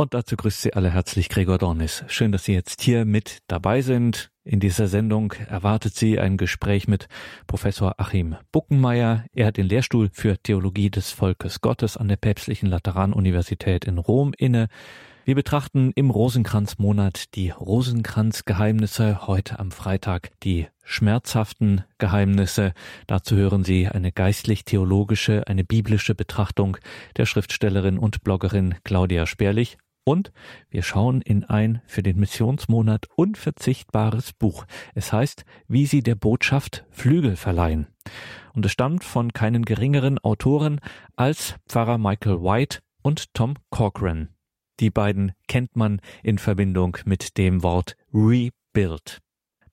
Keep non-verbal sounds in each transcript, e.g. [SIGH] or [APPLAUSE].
Und dazu grüßt Sie alle herzlich Gregor Dornis. Schön, dass Sie jetzt hier mit dabei sind. In dieser Sendung erwartet Sie ein Gespräch mit Professor Achim Buckenmeier. Er hat den Lehrstuhl für Theologie des Volkes Gottes an der Päpstlichen Lateranuniversität in Rom inne. Wir betrachten im Rosenkranzmonat die Rosenkranzgeheimnisse, heute am Freitag die schmerzhaften Geheimnisse. Dazu hören Sie eine geistlich-theologische, eine biblische Betrachtung der Schriftstellerin und Bloggerin Claudia Sperlich und wir schauen in ein für den Missionsmonat unverzichtbares Buch. Es heißt, wie sie der Botschaft Flügel verleihen. Und es stammt von keinen geringeren Autoren als Pfarrer Michael White und Tom Corcoran. Die beiden kennt man in Verbindung mit dem Wort Rebuild.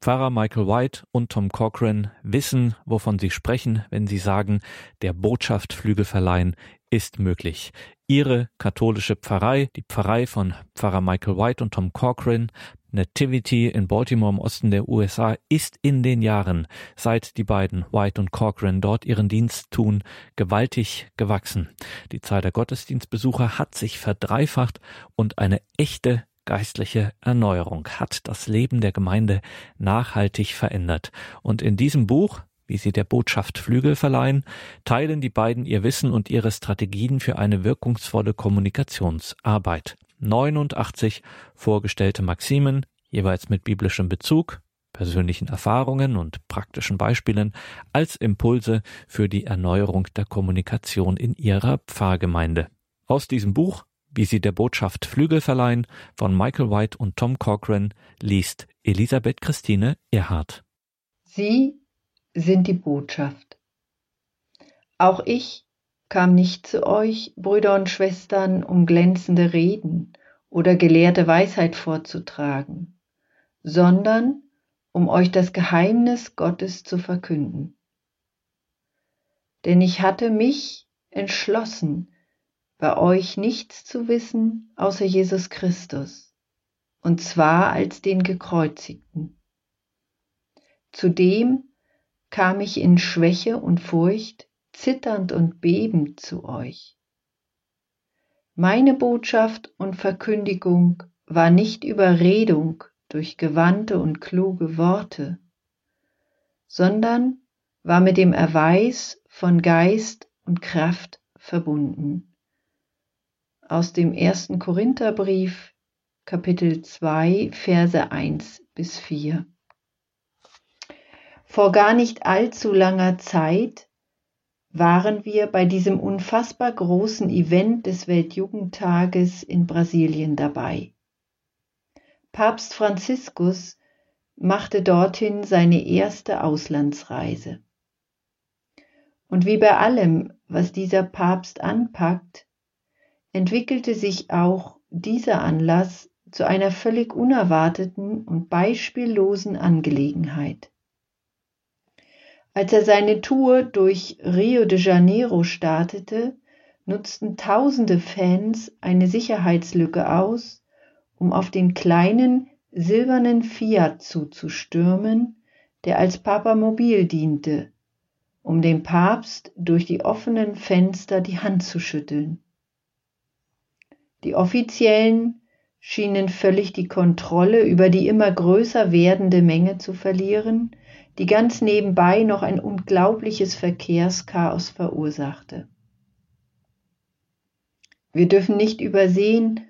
Pfarrer Michael White und Tom Corcoran wissen, wovon sie sprechen, wenn sie sagen, der Botschaft Flügel verleihen ist möglich. Ihre katholische Pfarrei, die Pfarrei von Pfarrer Michael White und Tom Corcoran, Nativity in Baltimore im Osten der USA, ist in den Jahren, seit die beiden White und Corcoran dort ihren Dienst tun, gewaltig gewachsen. Die Zahl der Gottesdienstbesucher hat sich verdreifacht und eine echte geistliche Erneuerung hat das Leben der Gemeinde nachhaltig verändert. Und in diesem Buch wie sie der Botschaft Flügel verleihen, teilen die beiden ihr Wissen und ihre Strategien für eine wirkungsvolle Kommunikationsarbeit. 89 vorgestellte Maximen, jeweils mit biblischem Bezug, persönlichen Erfahrungen und praktischen Beispielen als Impulse für die Erneuerung der Kommunikation in ihrer Pfarrgemeinde. Aus diesem Buch, wie sie der Botschaft Flügel verleihen, von Michael White und Tom Cochran, liest Elisabeth Christine Erhardt. Sie sind die Botschaft. Auch ich kam nicht zu euch, Brüder und Schwestern, um glänzende Reden oder gelehrte Weisheit vorzutragen, sondern um euch das Geheimnis Gottes zu verkünden. Denn ich hatte mich entschlossen, bei euch nichts zu wissen außer Jesus Christus, und zwar als den Gekreuzigten. Zudem kam ich in Schwäche und Furcht, zitternd und bebend zu euch. Meine Botschaft und Verkündigung war nicht Überredung durch gewandte und kluge Worte, sondern war mit dem Erweis von Geist und Kraft verbunden. Aus dem ersten Korintherbrief, Kapitel 2, Verse 1 bis 4. Vor gar nicht allzu langer Zeit waren wir bei diesem unfassbar großen Event des Weltjugendtages in Brasilien dabei. Papst Franziskus machte dorthin seine erste Auslandsreise. Und wie bei allem, was dieser Papst anpackt, entwickelte sich auch dieser Anlass zu einer völlig unerwarteten und beispiellosen Angelegenheit. Als er seine Tour durch Rio de Janeiro startete, nutzten tausende Fans eine Sicherheitslücke aus, um auf den kleinen silbernen Fiat zuzustürmen, der als Papamobil diente, um dem Papst durch die offenen Fenster die Hand zu schütteln. Die Offiziellen schienen völlig die Kontrolle über die immer größer werdende Menge zu verlieren, die ganz nebenbei noch ein unglaubliches Verkehrschaos verursachte. Wir dürfen nicht übersehen,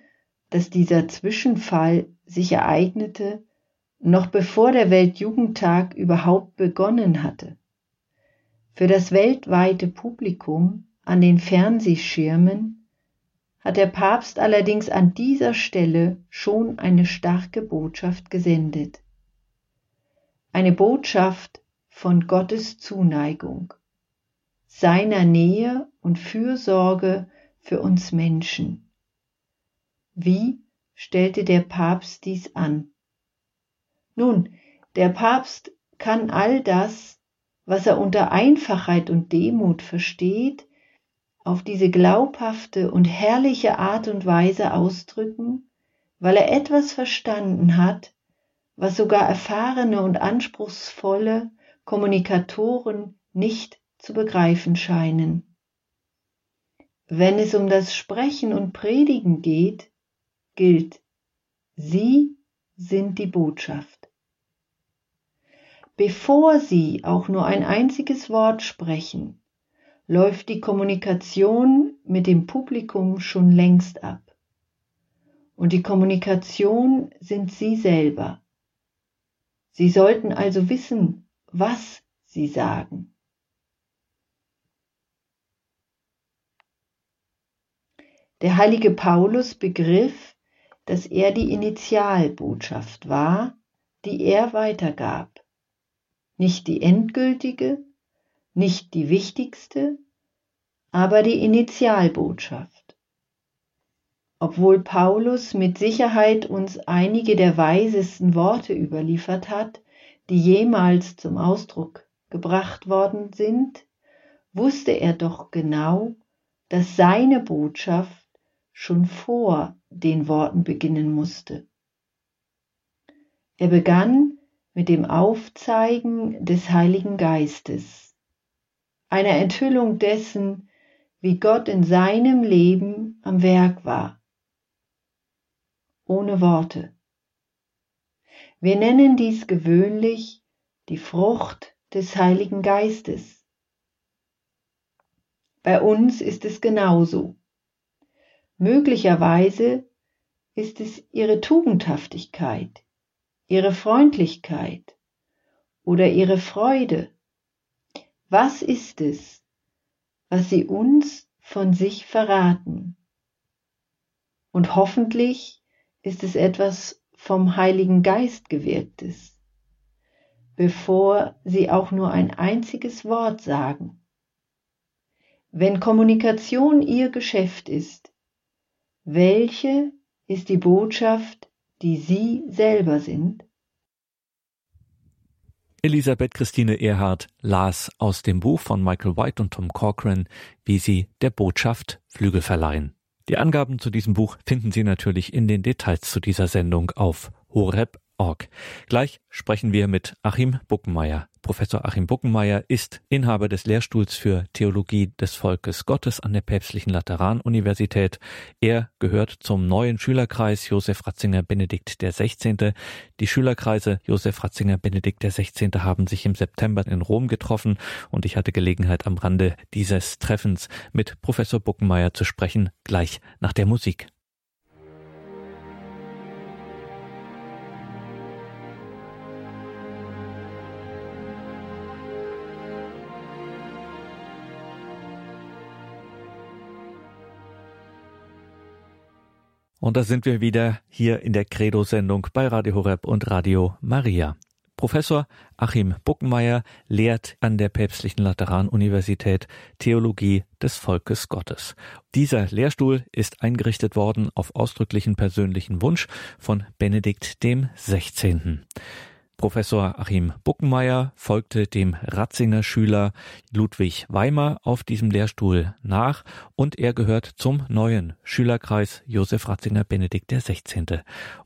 dass dieser Zwischenfall sich ereignete, noch bevor der Weltjugendtag überhaupt begonnen hatte. Für das weltweite Publikum an den Fernsehschirmen hat der Papst allerdings an dieser Stelle schon eine starke Botschaft gesendet eine Botschaft von Gottes Zuneigung, seiner Nähe und Fürsorge für uns Menschen. Wie stellte der Papst dies an? Nun, der Papst kann all das, was er unter Einfachheit und Demut versteht, auf diese glaubhafte und herrliche Art und Weise ausdrücken, weil er etwas verstanden hat, was sogar erfahrene und anspruchsvolle Kommunikatoren nicht zu begreifen scheinen. Wenn es um das Sprechen und Predigen geht, gilt, Sie sind die Botschaft. Bevor Sie auch nur ein einziges Wort sprechen, läuft die Kommunikation mit dem Publikum schon längst ab. Und die Kommunikation sind Sie selber. Sie sollten also wissen, was Sie sagen. Der heilige Paulus begriff, dass er die Initialbotschaft war, die er weitergab. Nicht die endgültige, nicht die wichtigste, aber die Initialbotschaft. Obwohl Paulus mit Sicherheit uns einige der weisesten Worte überliefert hat, die jemals zum Ausdruck gebracht worden sind, wusste er doch genau, dass seine Botschaft schon vor den Worten beginnen musste. Er begann mit dem Aufzeigen des Heiligen Geistes einer Enthüllung dessen, wie Gott in seinem Leben am Werk war. Ohne Worte. Wir nennen dies gewöhnlich die Frucht des Heiligen Geistes. Bei uns ist es genauso. Möglicherweise ist es ihre Tugendhaftigkeit, ihre Freundlichkeit oder ihre Freude was ist es, was sie uns von sich verraten? Und hoffentlich ist es etwas vom Heiligen Geist gewirktes, bevor sie auch nur ein einziges Wort sagen. Wenn Kommunikation ihr Geschäft ist, welche ist die Botschaft, die Sie selber sind? Elisabeth Christine Erhardt las aus dem Buch von Michael White und Tom Corcoran, wie sie der Botschaft Flügel verleihen. Die Angaben zu diesem Buch finden Sie natürlich in den Details zu dieser Sendung auf horeb.org. Gleich sprechen wir mit Achim Buckenmeier. Professor Achim Buckenmeier ist Inhaber des Lehrstuhls für Theologie des Volkes Gottes an der Päpstlichen Lateranuniversität. Er gehört zum neuen Schülerkreis Josef Ratzinger Benedikt XVI. Die Schülerkreise Josef Ratzinger Benedikt XVI. haben sich im September in Rom getroffen und ich hatte Gelegenheit am Rande dieses Treffens mit Professor Buckenmeier zu sprechen, gleich nach der Musik. Und da sind wir wieder hier in der Credo-Sendung bei Radio Horeb und Radio Maria. Professor Achim Buckenmeier lehrt an der Päpstlichen Lateranuniversität Theologie des Volkes Gottes. Dieser Lehrstuhl ist eingerichtet worden auf ausdrücklichen persönlichen Wunsch von Benedikt dem 16. Professor Achim Buckenmeier folgte dem Ratzinger Schüler Ludwig Weimer auf diesem Lehrstuhl nach und er gehört zum neuen Schülerkreis Josef Ratzinger Benedikt XVI.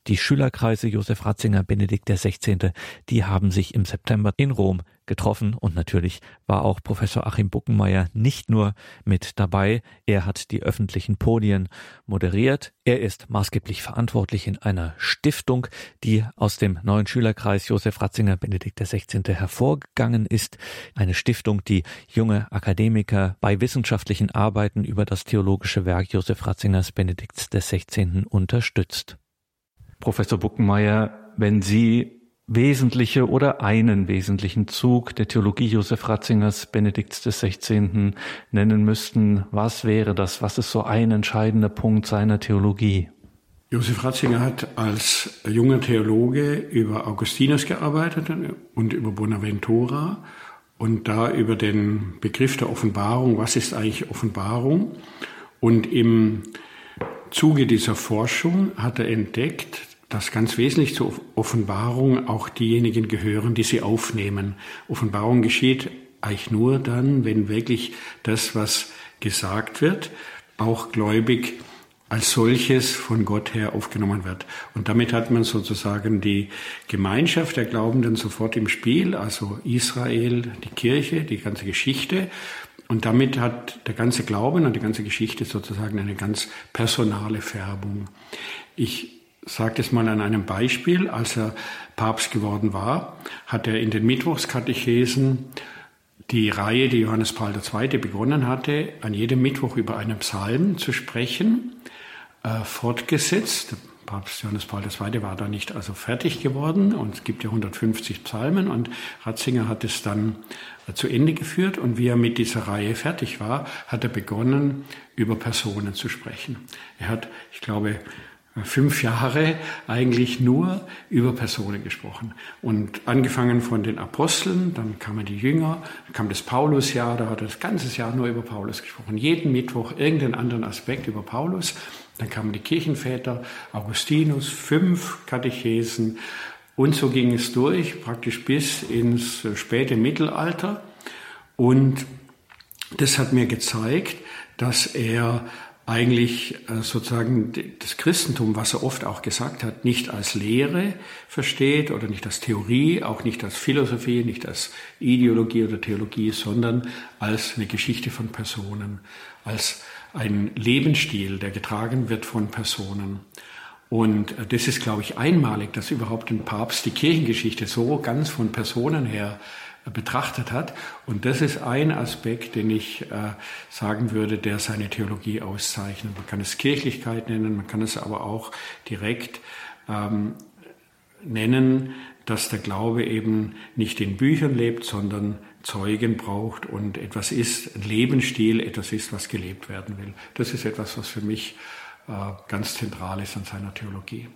Die Schülerkreise Josef Ratzinger Benedikt XVI., die haben sich im September in Rom getroffen und natürlich war auch Professor Achim Buckenmeier nicht nur mit dabei, er hat die öffentlichen Podien moderiert, er ist maßgeblich verantwortlich in einer Stiftung, die aus dem neuen Schülerkreis Josef Ratzinger Benedikt XVI. hervorgegangen ist, eine Stiftung, die junge Akademiker bei wissenschaftlichen Arbeiten über das theologische Werk Josef Ratzingers Benedikts XVI. unterstützt. Professor Buckenmeier, wenn Sie wesentliche oder einen wesentlichen Zug der Theologie Josef Ratzingers Benedikts des 16. nennen müssten, was wäre das? Was ist so ein entscheidender Punkt seiner Theologie? Josef Ratzinger hat als junger Theologe über Augustinus gearbeitet und über Bonaventura und da über den Begriff der Offenbarung, was ist eigentlich Offenbarung? Und im Zuge dieser Forschung hat er entdeckt, dass ganz wesentlich zur Offenbarung auch diejenigen gehören, die sie aufnehmen. Offenbarung geschieht eigentlich nur dann, wenn wirklich das, was gesagt wird, auch gläubig als solches von Gott her aufgenommen wird. Und damit hat man sozusagen die Gemeinschaft der Glaubenden sofort im Spiel, also Israel, die Kirche, die ganze Geschichte Und damit hat der ganze Glauben und die ganze Geschichte sozusagen eine ganz personale Färbung. Ich sage das mal an einem Beispiel. Als er Papst geworden war, hat er in den Mittwochskatechesen die Reihe, die Johannes Paul II. begonnen hatte, an jedem Mittwoch über einen Psalm zu sprechen, äh, fortgesetzt. Papst Johannes Paul II. war da nicht also fertig geworden und es gibt ja 150 Psalmen und Ratzinger hat es dann äh, zu Ende geführt und wie er mit dieser Reihe fertig war, hat er begonnen, über Personen zu sprechen. Er hat, ich glaube, fünf Jahre eigentlich nur über Personen gesprochen. Und angefangen von den Aposteln, dann kamen die Jünger, dann kam das Paulusjahr, da hat er das ganze Jahr nur über Paulus gesprochen. Jeden Mittwoch irgendeinen anderen Aspekt über Paulus. Dann kamen die Kirchenväter, Augustinus, fünf Katechesen. Und so ging es durch, praktisch bis ins späte Mittelalter. Und das hat mir gezeigt, dass er eigentlich äh, sozusagen das Christentum, was er oft auch gesagt hat, nicht als Lehre versteht oder nicht als Theorie, auch nicht als Philosophie, nicht als Ideologie oder Theologie, sondern als eine Geschichte von Personen, als ein Lebensstil, der getragen wird von Personen. Und äh, das ist, glaube ich, einmalig, dass überhaupt ein Papst die Kirchengeschichte so ganz von Personen her betrachtet hat. Und das ist ein Aspekt, den ich äh, sagen würde, der seine Theologie auszeichnet. Man kann es Kirchlichkeit nennen, man kann es aber auch direkt ähm, nennen, dass der Glaube eben nicht in Büchern lebt, sondern Zeugen braucht und etwas ist, ein Lebensstil, etwas ist, was gelebt werden will. Das ist etwas, was für mich äh, ganz zentral ist an seiner Theologie.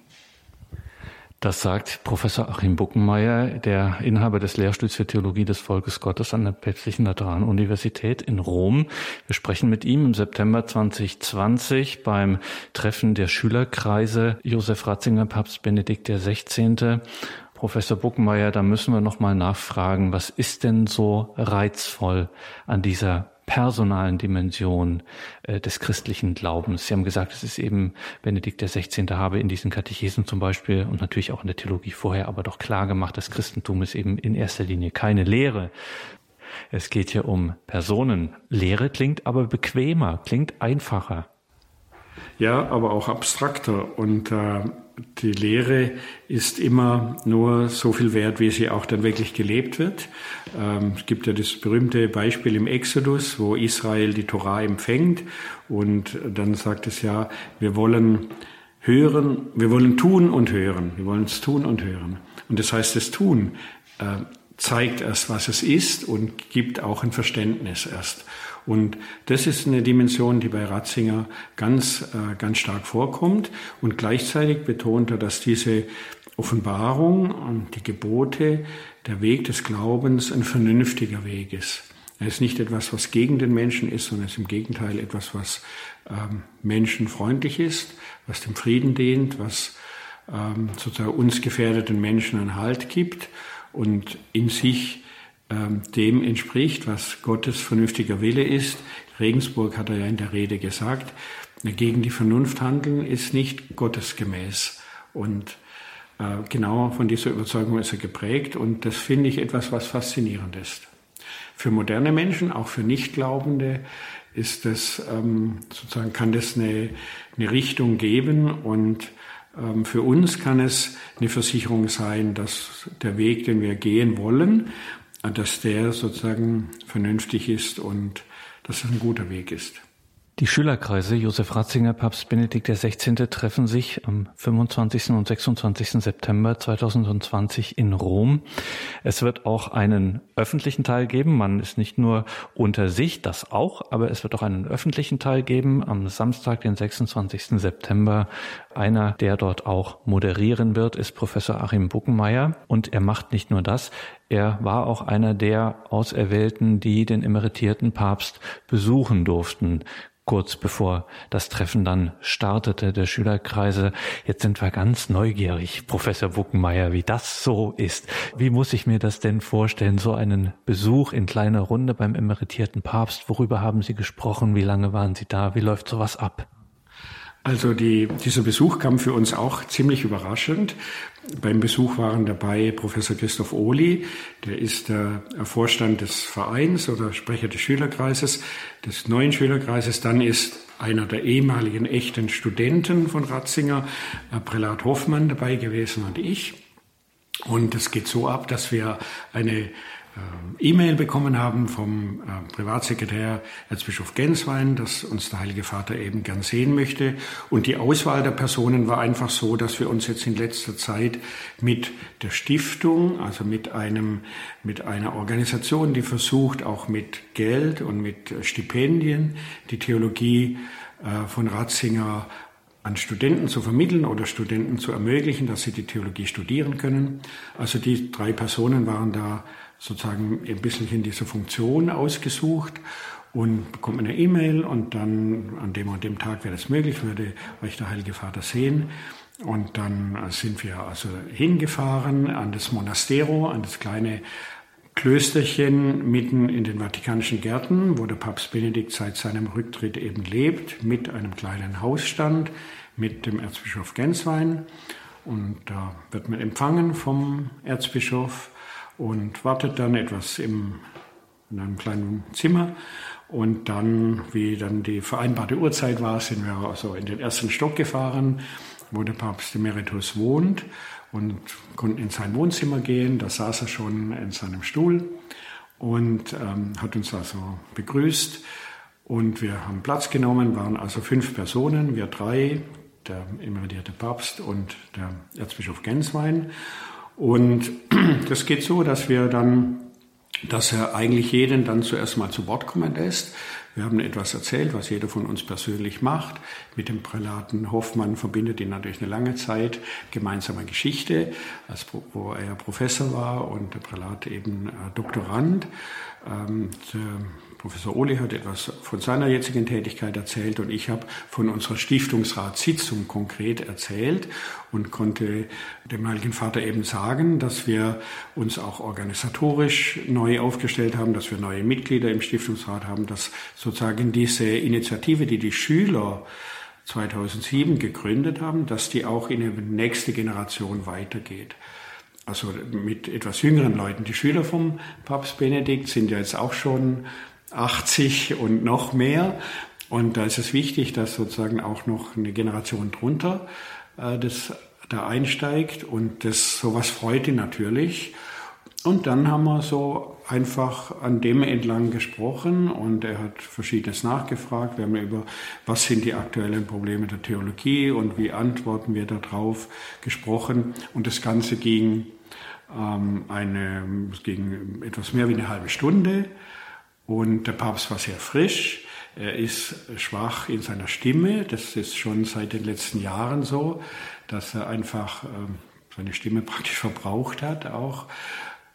Das sagt Professor Achim Buckenmeier, der Inhaber des Lehrstuhls für Theologie des Volkes Gottes an der Päpstlichen Lateranuniversität in Rom. Wir sprechen mit ihm im September 2020 beim Treffen der Schülerkreise Josef Ratzinger, Papst Benedikt XVI. Professor Buckenmeier, da müssen wir noch mal nachfragen, was ist denn so reizvoll an dieser personalen Dimension äh, des christlichen Glaubens. Sie haben gesagt, es ist eben Benedikt der 16. habe in diesen Katechesen zum Beispiel und natürlich auch in der Theologie vorher aber doch klar gemacht, das Christentum ist eben in erster Linie keine Lehre. Es geht hier um Personen. Lehre klingt aber bequemer, klingt einfacher. Ja, aber auch abstrakter. Und äh, die Lehre ist immer nur so viel wert, wie sie auch dann wirklich gelebt wird. Ähm, es gibt ja das berühmte Beispiel im Exodus, wo Israel die Torah empfängt und dann sagt es ja, wir wollen hören, wir wollen tun und hören. Wir wollen es tun und hören. Und das heißt, das Tun äh, zeigt erst, was es ist und gibt auch ein Verständnis erst. Und das ist eine Dimension, die bei Ratzinger ganz, äh, ganz stark vorkommt. Und gleichzeitig betont er, dass diese Offenbarung und die Gebote, der Weg des Glaubens ein vernünftiger Weg ist. Er ist nicht etwas, was gegen den Menschen ist, sondern es ist im Gegenteil etwas, was ähm, menschenfreundlich ist, was dem Frieden dient, was ähm, sozusagen uns gefährdeten Menschen einen Halt gibt und in sich dem entspricht, was Gottes vernünftiger Wille ist. Regensburg hat er ja in der Rede gesagt, gegen die Vernunft handeln ist nicht gottesgemäß. Und äh, genau von dieser Überzeugung ist er geprägt und das finde ich etwas, was faszinierend ist. Für moderne Menschen, auch für Nichtglaubende, ist das ähm, sozusagen kann das eine, eine Richtung geben und ähm, für uns kann es eine Versicherung sein, dass der Weg, den wir gehen wollen, dass der sozusagen vernünftig ist und dass es ein guter Weg ist. Die Schülerkreise Josef Ratzinger, Papst Benedikt XVI. treffen sich am 25. und 26. September 2020 in Rom. Es wird auch einen öffentlichen Teil geben. Man ist nicht nur unter sich, das auch, aber es wird auch einen öffentlichen Teil geben am Samstag, den 26. September. Einer, der dort auch moderieren wird, ist Professor Achim Buckenmeier. Und er macht nicht nur das, er war auch einer der Auserwählten, die den emeritierten Papst besuchen durften kurz bevor das Treffen dann startete, der Schülerkreise. Jetzt sind wir ganz neugierig, Professor Buckenmeier, wie das so ist. Wie muss ich mir das denn vorstellen, so einen Besuch in kleiner Runde beim emeritierten Papst? Worüber haben Sie gesprochen? Wie lange waren Sie da? Wie läuft sowas ab? Also die, dieser Besuch kam für uns auch ziemlich überraschend. Beim Besuch waren dabei Professor Christoph Ohli, der ist der Vorstand des Vereins oder Sprecher des Schülerkreises, des neuen Schülerkreises. Dann ist einer der ehemaligen echten Studenten von Ratzinger, äh, Prälat Hoffmann, dabei gewesen und ich. Und es geht so ab, dass wir eine äh, E-Mail bekommen haben vom äh, Privatsekretär Erzbischof Genswein, dass uns der Heilige Vater eben gern sehen möchte. Und die Auswahl der Personen war einfach so, dass wir uns jetzt in letzter Zeit mit der Stiftung, also mit einem, mit einer Organisation, die versucht, auch mit Geld und mit Stipendien die Theologie äh, von Ratzinger an Studenten zu vermitteln oder Studenten zu ermöglichen, dass sie die Theologie studieren können. Also die drei Personen waren da sozusagen ein bisschen in dieser Funktion ausgesucht und bekommt eine E-Mail und dann an dem und dem Tag wäre das möglich, würde euch der Heilige Vater sehen. Und dann sind wir also hingefahren an das Monastero, an das kleine Klösterchen mitten in den Vatikanischen Gärten, wo der Papst Benedikt seit seinem Rücktritt eben lebt, mit einem kleinen Hausstand, mit dem Erzbischof Genswein. Und da wird man empfangen vom Erzbischof und wartet dann etwas im, in einem kleinen Zimmer. Und dann, wie dann die vereinbarte Uhrzeit war, sind wir also in den ersten Stock gefahren, wo der Papst Emeritus wohnt und konnten in sein Wohnzimmer gehen. Da saß er schon in seinem Stuhl und ähm, hat uns also begrüßt. Und wir haben Platz genommen, waren also fünf Personen, wir drei, der emeritierte Papst und der Erzbischof Genswein. Und [CLEARS THROAT] das geht so, dass wir dann, dass er eigentlich jeden dann zuerst mal zu Wort kommen lässt. Wir haben etwas erzählt, was jeder von uns persönlich macht. Mit dem Prälaten Hoffmann verbindet ihn natürlich eine lange Zeit gemeinsame Geschichte, als, wo er Professor war und der Prälat eben äh, Doktorand. Ähm, Professor Ohli hat etwas von seiner jetzigen Tätigkeit erzählt und ich habe von unserer Stiftungsratssitzung konkret erzählt und konnte dem Heiligen Vater eben sagen, dass wir uns auch organisatorisch neu aufgestellt haben, dass wir neue Mitglieder im Stiftungsrat haben, dass sozusagen diese Initiative, die die Schüler 2007 gegründet haben, dass die auch in die nächste Generation weitergeht also mit etwas jüngeren Leuten. Die Schüler vom Papst Benedikt sind ja jetzt auch schon 80 und noch mehr. Und da ist es wichtig, dass sozusagen auch noch eine Generation drunter äh, das da einsteigt und das sowas freut ihn natürlich. Und dann haben wir so einfach an dem entlang gesprochen und er hat verschiedenes nachgefragt. Wir haben über, was sind die aktuellen Probleme der Theologie und wie antworten wir darauf gesprochen. Und das Ganze ging, ähm, eine, ging etwas mehr wie eine halbe Stunde. Und der Papst war sehr frisch. Er ist schwach in seiner Stimme. Das ist schon seit den letzten Jahren so, dass er einfach ähm, seine Stimme praktisch verbraucht hat auch.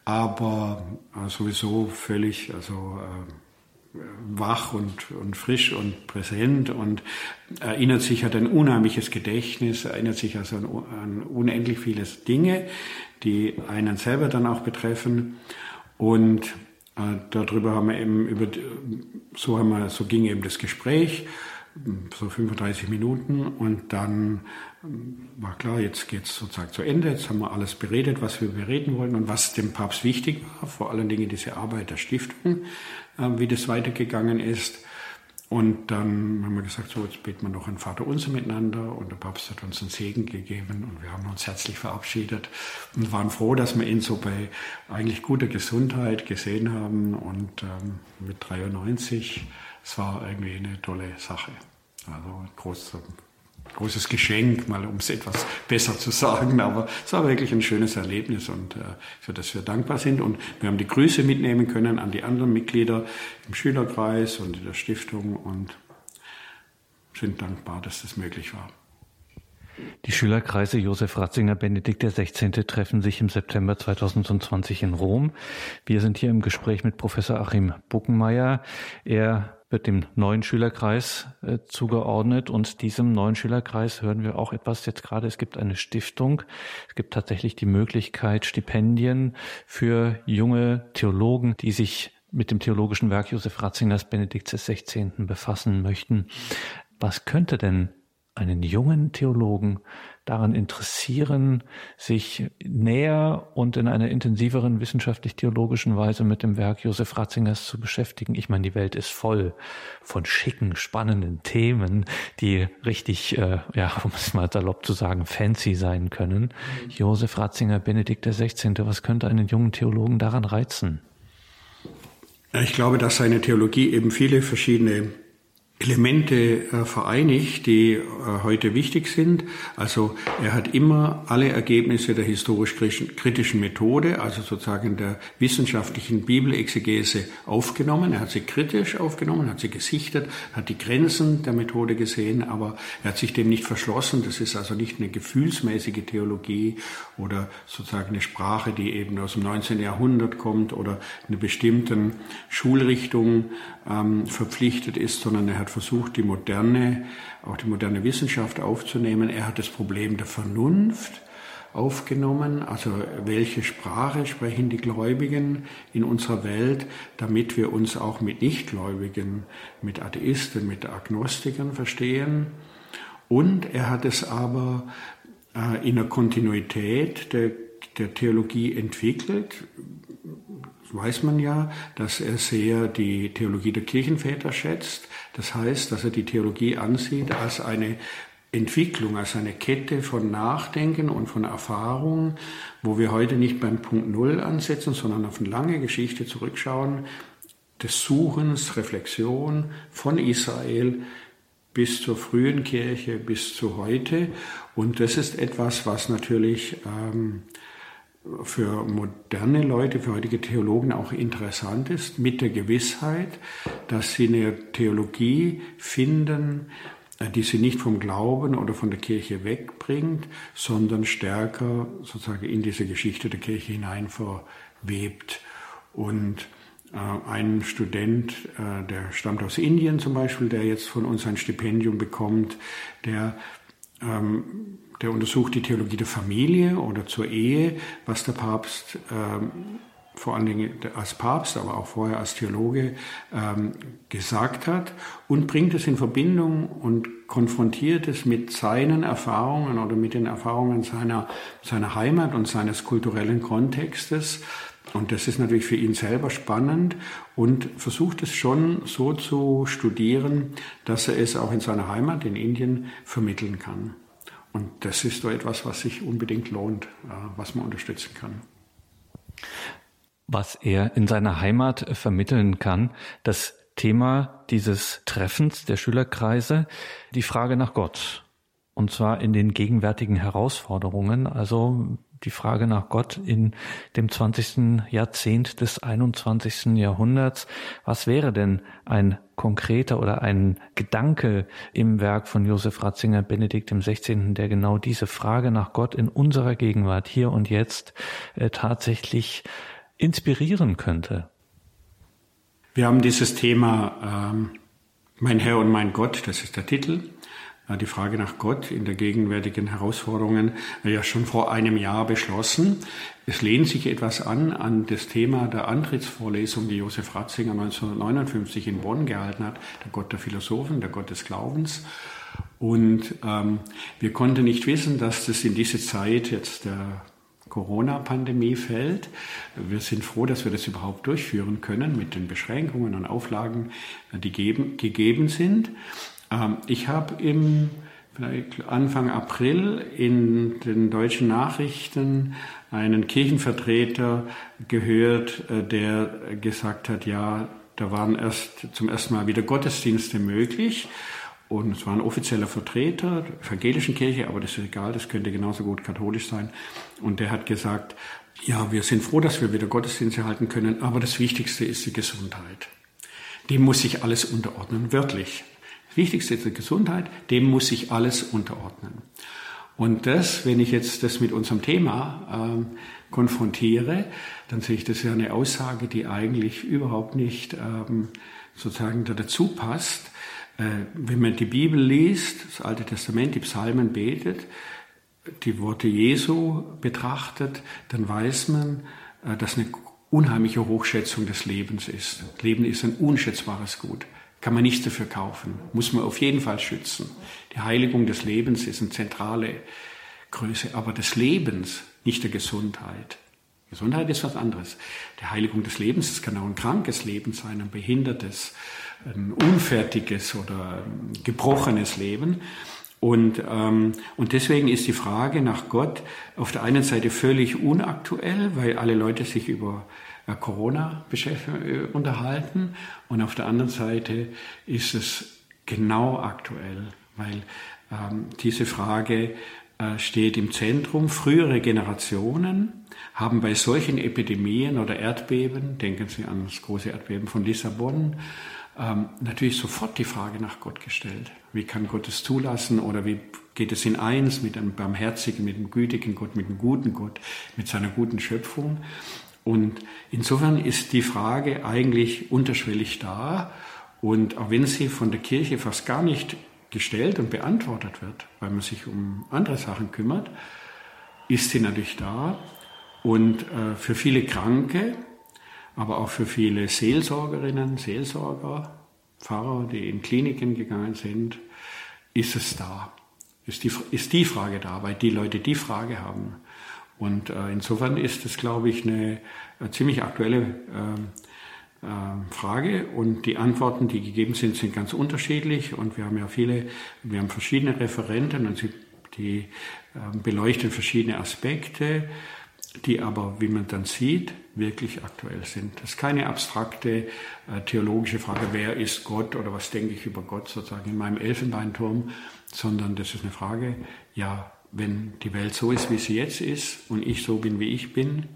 Aber äh, sowieso völlig, also äh, wach und, und frisch und präsent und erinnert sich, hat ein unheimliches Gedächtnis, erinnert sich also an, an unendlich viele Dinge, die einen selber dann auch betreffen. Und darüber haben wir eben über, so haben wir, so ging eben das Gespräch, so 35 Minuten und dann ähm, war klar, jetzt geht es sozusagen zu Ende, jetzt haben wir alles beredet, was wir bereden wollten und was dem Papst wichtig war, vor allen Dingen diese Arbeit der Stiftung, äh, wie das weitergegangen ist. Und dann haben wir gesagt, so, jetzt beten wir noch ein Vater Unser miteinander. Und der Papst hat uns einen Segen gegeben und wir haben uns herzlich verabschiedet und waren froh, dass wir ihn so bei eigentlich guter Gesundheit gesehen haben. Und ähm, mit 93, es war irgendwie eine tolle Sache. Also groß großes Geschenk, mal um es etwas besser zu sagen. Aber es war wirklich ein schönes Erlebnis und äh, für das wir dankbar sind. Und wir haben die Grüße mitnehmen können an die anderen Mitglieder im Schülerkreis und in der Stiftung und sind dankbar, dass das möglich war. Die Schülerkreise Josef Ratzinger Benedikt XVI. treffen sich im September 2020 in Rom. Wir sind hier im Gespräch mit Professor Achim Buckenmeier. Er wird dem neuen Schülerkreis äh, zugeordnet und diesem neuen Schülerkreis hören wir auch etwas jetzt gerade. Es gibt eine Stiftung. Es gibt tatsächlich die Möglichkeit, Stipendien für junge Theologen, die sich mit dem theologischen Werk Josef Ratzingers Benedikts XVI. befassen möchten. Was könnte denn einen jungen Theologen daran interessieren, sich näher und in einer intensiveren wissenschaftlich-theologischen Weise mit dem Werk Josef Ratzingers zu beschäftigen. Ich meine, die Welt ist voll von schicken, spannenden Themen, die richtig, äh, ja, um es mal salopp zu sagen, fancy sein können. Mhm. Josef Ratzinger, Benedikt XVI., was könnte einen jungen Theologen daran reizen? Ich glaube, dass seine Theologie eben viele verschiedene Elemente äh, vereinigt, die äh, heute wichtig sind. Also er hat immer alle Ergebnisse der historisch-kritischen Methode, also sozusagen der wissenschaftlichen Bibelexegese aufgenommen. Er hat sie kritisch aufgenommen, hat sie gesichtet, hat die Grenzen der Methode gesehen, aber er hat sich dem nicht verschlossen. Das ist also nicht eine gefühlsmäßige Theologie oder sozusagen eine Sprache, die eben aus dem 19. Jahrhundert kommt oder einer bestimmten Schulrichtung ähm, verpflichtet ist, sondern er hat hat versucht, die moderne, auch die moderne Wissenschaft aufzunehmen. Er hat das Problem der Vernunft aufgenommen, also welche Sprache sprechen die Gläubigen in unserer Welt, damit wir uns auch mit Nichtgläubigen, mit Atheisten, mit Agnostikern verstehen. Und er hat es aber äh, in der Kontinuität der, der Theologie entwickelt, weiß man ja, dass er sehr die Theologie der Kirchenväter schätzt. Das heißt, dass er die Theologie ansieht als eine Entwicklung, als eine Kette von Nachdenken und von Erfahrung, wo wir heute nicht beim Punkt Null ansetzen, sondern auf eine lange Geschichte zurückschauen, des Suchens, Reflexion von Israel bis zur frühen Kirche, bis zu heute. Und das ist etwas, was natürlich ähm, für moderne Leute, für heutige Theologen auch interessant ist, mit der Gewissheit, dass sie eine Theologie finden, die sie nicht vom Glauben oder von der Kirche wegbringt, sondern stärker sozusagen in diese Geschichte der Kirche hinein verwebt. Und äh, ein Student, äh, der stammt aus Indien zum Beispiel, der jetzt von uns ein Stipendium bekommt, der ähm, der untersucht die Theologie der Familie oder zur Ehe, was der Papst ähm, vor allen Dingen als Papst, aber auch vorher als Theologe ähm, gesagt hat und bringt es in Verbindung und konfrontiert es mit seinen Erfahrungen oder mit den Erfahrungen seiner, seiner Heimat und seines kulturellen Kontextes. Und das ist natürlich für ihn selber spannend und versucht es schon so zu studieren, dass er es auch in seiner Heimat in Indien vermitteln kann. Und das ist so etwas, was sich unbedingt lohnt, was man unterstützen kann. Was er in seiner Heimat vermitteln kann, das Thema dieses Treffens der Schülerkreise, die Frage nach Gott. Und zwar in den gegenwärtigen Herausforderungen, also die Frage nach Gott in dem 20. Jahrzehnt des 21. Jahrhunderts. Was wäre denn ein konkreter oder ein Gedanke im Werk von Josef Ratzinger, Benedikt im 16., der genau diese Frage nach Gott in unserer Gegenwart hier und jetzt äh, tatsächlich inspirieren könnte? Wir haben dieses Thema ähm, Mein Herr und mein Gott, das ist der Titel die Frage nach Gott in der gegenwärtigen Herausforderungen ja schon vor einem Jahr beschlossen. Es lehnt sich etwas an an das Thema der Antrittsvorlesung, die Josef Ratzinger 1959 in Bonn gehalten hat, der Gott der Philosophen, der Gott des Glaubens. Und ähm, wir konnten nicht wissen, dass das in diese Zeit jetzt der Corona-Pandemie fällt. Wir sind froh, dass wir das überhaupt durchführen können mit den Beschränkungen und Auflagen, die geben, gegeben sind. Ähm, ich habe im Anfang April in den deutschen Nachrichten einen Kirchenvertreter gehört, äh, der gesagt hat, ja, da waren erst zum ersten Mal wieder Gottesdienste möglich. Und es war ein offizieller Vertreter der evangelischen Kirche, aber das ist egal, das könnte genauso gut katholisch sein. Und der hat gesagt, ja, wir sind froh, dass wir wieder Gottesdienste halten können, aber das Wichtigste ist die Gesundheit. Dem muss sich alles unterordnen, wörtlich. Wichtigste ist die Gesundheit, dem muss sich alles unterordnen. Und das, wenn ich jetzt das mit unserem Thema ähm, konfrontiere, dann sehe ich das ja eine Aussage, die eigentlich überhaupt nicht ähm, sozusagen da dazu passt. Äh, wenn man die Bibel liest, das Alte Testament, die Psalmen betet, die Worte Jesu betrachtet, dann weiß man, äh, dass eine unheimliche Hochschätzung des Lebens ist. Leben ist ein unschätzbares Gut. Kann man nichts dafür kaufen. Muss man auf jeden Fall schützen. Die Heiligung des Lebens ist eine zentrale Größe, aber des Lebens, nicht der Gesundheit. Gesundheit ist was anderes. Die Heiligung des Lebens, es kann auch ein krankes Leben sein, ein behindertes, ein unfertiges oder gebrochenes Leben. Und, ähm, und deswegen ist die Frage nach Gott auf der einen Seite völlig unaktuell, weil alle Leute sich über Corona äh, unterhalten. Und auf der anderen Seite ist es genau aktuell, weil ähm, diese Frage äh, steht im Zentrum. Frühere Generationen haben bei solchen Epidemien oder Erdbeben, denken Sie an das große Erdbeben von Lissabon, ähm, natürlich sofort die Frage nach Gott gestellt. Wie kann Gott es zulassen oder wie geht es in eins mit einem barmherzigen, mit einem gütigen Gott, mit einem guten Gott, mit seiner guten Schöpfung? Und insofern ist die Frage eigentlich unterschwellig da. Und auch wenn sie von der Kirche fast gar nicht gestellt und beantwortet wird, weil man sich um andere Sachen kümmert, ist sie natürlich da. Und äh, für viele Kranke, aber auch für viele Seelsorgerinnen, Seelsorger, Pfarrer, die in Kliniken gegangen sind, ist es da. Ist die, ist die Frage da, weil die Leute die Frage haben. Und äh, insofern ist es, glaube ich, eine, eine ziemlich aktuelle äh, äh, Frage. Und die Antworten, die gegeben sind, sind ganz unterschiedlich. Und wir haben ja viele, wir haben verschiedene Referenten und sie, die ähm, beleuchten verschiedene Aspekte die aber, wie man dann sieht, wirklich aktuell sind. Das ist keine abstrakte äh, theologische Frage, wer ist Gott oder was denke ich über Gott sozusagen in meinem Elfenbeinturm, sondern das ist eine Frage, ja, wenn die Welt so ist, wie sie jetzt ist und ich so bin, wie ich bin,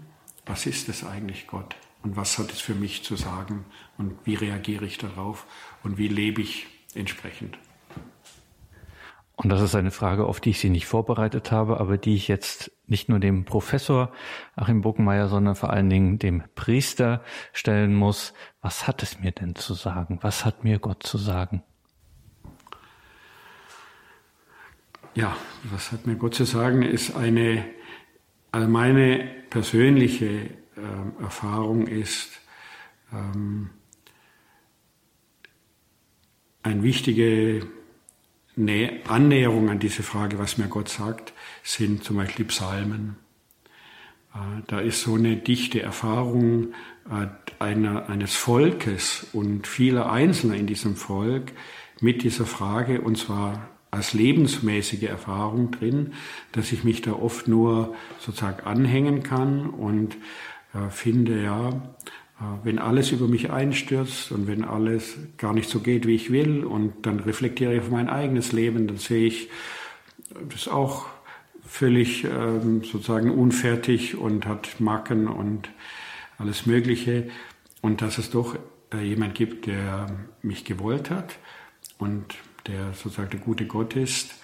was ist das eigentlich Gott? Und was hat es für mich zu sagen? Und wie reagiere ich darauf? Und wie lebe ich entsprechend? Und das ist eine Frage, auf die ich Sie nicht vorbereitet habe, aber die ich jetzt nicht nur dem Professor Achim Buckenmeier, sondern vor allen Dingen dem Priester stellen muss. Was hat es mir denn zu sagen? Was hat mir Gott zu sagen? Ja, was hat mir Gott zu sagen, ist eine, also meine persönliche äh, Erfahrung ist, ähm, ein wichtige Annäherung an diese Frage, was mir Gott sagt, sind zum Beispiel die Psalmen. Äh, da ist so eine dichte Erfahrung äh, einer, eines Volkes und vieler Einzelner in diesem Volk mit dieser Frage, und zwar als lebensmäßige Erfahrung drin, dass ich mich da oft nur sozusagen anhängen kann und äh, finde, ja, wenn alles über mich einstürzt und wenn alles gar nicht so geht, wie ich will, und dann reflektiere ich auf mein eigenes Leben, dann sehe ich das auch völlig ähm, sozusagen unfertig und hat Macken und alles Mögliche. Und dass es doch äh, jemand gibt, der mich gewollt hat und der sozusagen der gute Gott ist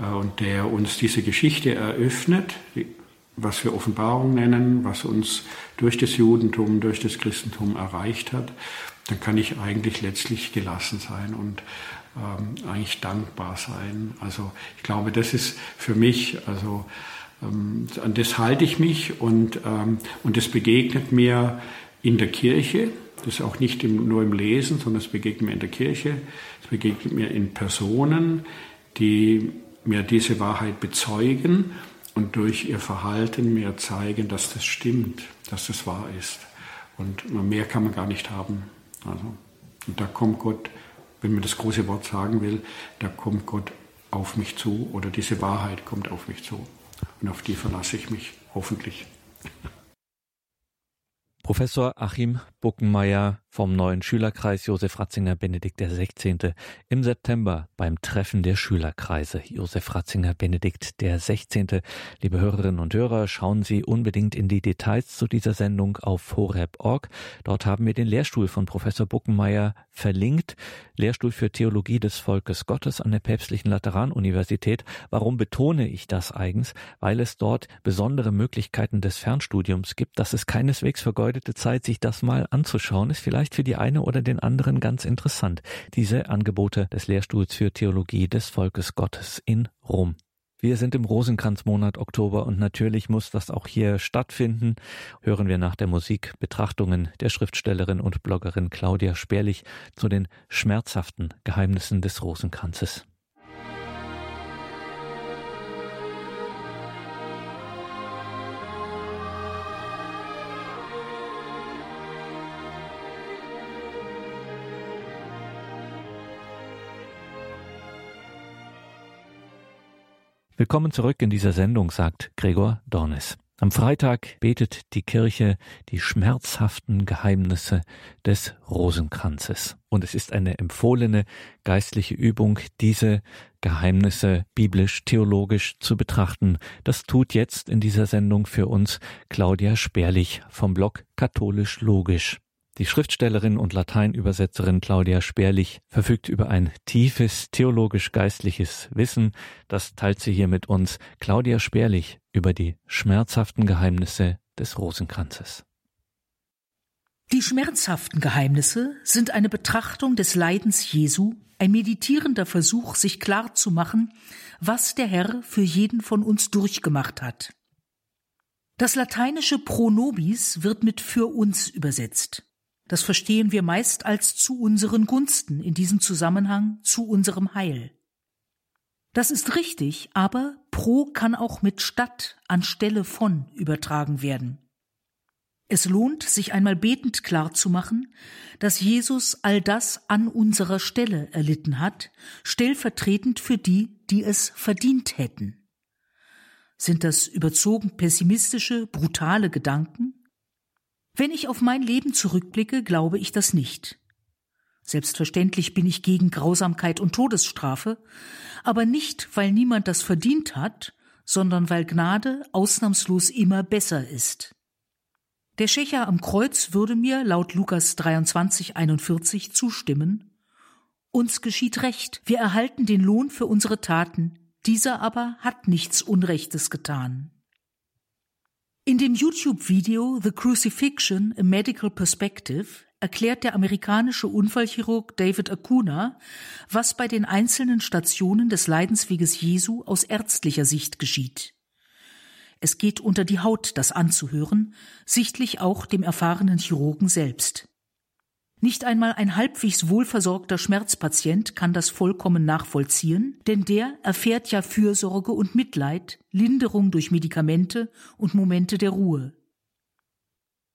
äh, und der uns diese Geschichte eröffnet, was wir Offenbarung nennen, was uns durch das Judentum, durch das Christentum erreicht hat, dann kann ich eigentlich letztlich gelassen sein und ähm, eigentlich dankbar sein. Also ich glaube, das ist für mich, also ähm, an das halte ich mich und, ähm, und das begegnet mir in der Kirche. Das ist auch nicht im, nur im Lesen, sondern es begegnet mir in der Kirche. Es begegnet mir in Personen, die mir diese Wahrheit bezeugen und durch ihr Verhalten mir zeigen, dass das stimmt, dass das wahr ist. Und mehr kann man gar nicht haben. Also, und da kommt Gott, wenn man das große Wort sagen will, da kommt Gott auf mich zu oder diese Wahrheit kommt auf mich zu. Und auf die verlasse ich mich hoffentlich. Professor Achim Buckenmeier vom neuen Schülerkreis Josef Ratzinger Benedikt XVI. im September beim Treffen der Schülerkreise Josef Ratzinger Benedikt XVI. Liebe Hörerinnen und Hörer, schauen Sie unbedingt in die Details zu dieser Sendung auf horeb.org. Dort haben wir den Lehrstuhl von Professor Buckenmeier verlinkt. Lehrstuhl für Theologie des Volkes Gottes an der Päpstlichen Lateranuniversität. Warum betone ich das eigens? Weil es dort besondere Möglichkeiten des Fernstudiums gibt. Das ist keineswegs vergeudete Zeit, sich das mal anzuschauen, ist vielleicht für die eine oder den anderen ganz interessant. Diese Angebote des Lehrstuhls für Theologie des Volkes Gottes in Rom. Wir sind im Rosenkranzmonat Oktober und natürlich muss das auch hier stattfinden. Hören wir nach der Musik Betrachtungen der Schriftstellerin und Bloggerin Claudia Sperlich zu den schmerzhaften Geheimnissen des Rosenkranzes. Willkommen zurück in dieser Sendung, sagt Gregor Dornes. Am Freitag betet die Kirche die schmerzhaften Geheimnisse des Rosenkranzes. Und es ist eine empfohlene geistliche Übung, diese Geheimnisse biblisch, theologisch zu betrachten. Das tut jetzt in dieser Sendung für uns Claudia Sperlich vom Blog Katholisch Logisch. Die Schriftstellerin und Lateinübersetzerin Claudia Sperlich verfügt über ein tiefes theologisch-geistliches Wissen. Das teilt sie hier mit uns. Claudia Sperlich über die schmerzhaften Geheimnisse des Rosenkranzes. Die schmerzhaften Geheimnisse sind eine Betrachtung des Leidens Jesu, ein meditierender Versuch, sich klar zu machen, was der Herr für jeden von uns durchgemacht hat. Das lateinische Pro nobis wird mit für uns übersetzt. Das verstehen wir meist als zu unseren Gunsten, in diesem Zusammenhang zu unserem Heil. Das ist richtig, aber pro kann auch mit statt anstelle von übertragen werden. Es lohnt, sich einmal betend klarzumachen, dass Jesus all das an unserer Stelle erlitten hat, stellvertretend für die, die es verdient hätten. Sind das überzogen pessimistische, brutale Gedanken? Wenn ich auf mein Leben zurückblicke, glaube ich das nicht. Selbstverständlich bin ich gegen Grausamkeit und Todesstrafe, aber nicht, weil niemand das verdient hat, sondern weil Gnade ausnahmslos immer besser ist. Der Schächer am Kreuz würde mir laut Lukas 23, 41 zustimmen. Uns geschieht Recht, wir erhalten den Lohn für unsere Taten, dieser aber hat nichts Unrechtes getan. In dem YouTube-Video The Crucifixion, a Medical Perspective erklärt der amerikanische Unfallchirurg David Acuna, was bei den einzelnen Stationen des Leidensweges Jesu aus ärztlicher Sicht geschieht. Es geht unter die Haut, das anzuhören, sichtlich auch dem erfahrenen Chirurgen selbst. Nicht einmal ein halbwegs wohlversorgter Schmerzpatient kann das vollkommen nachvollziehen, denn der erfährt ja Fürsorge und Mitleid, Linderung durch Medikamente und Momente der Ruhe.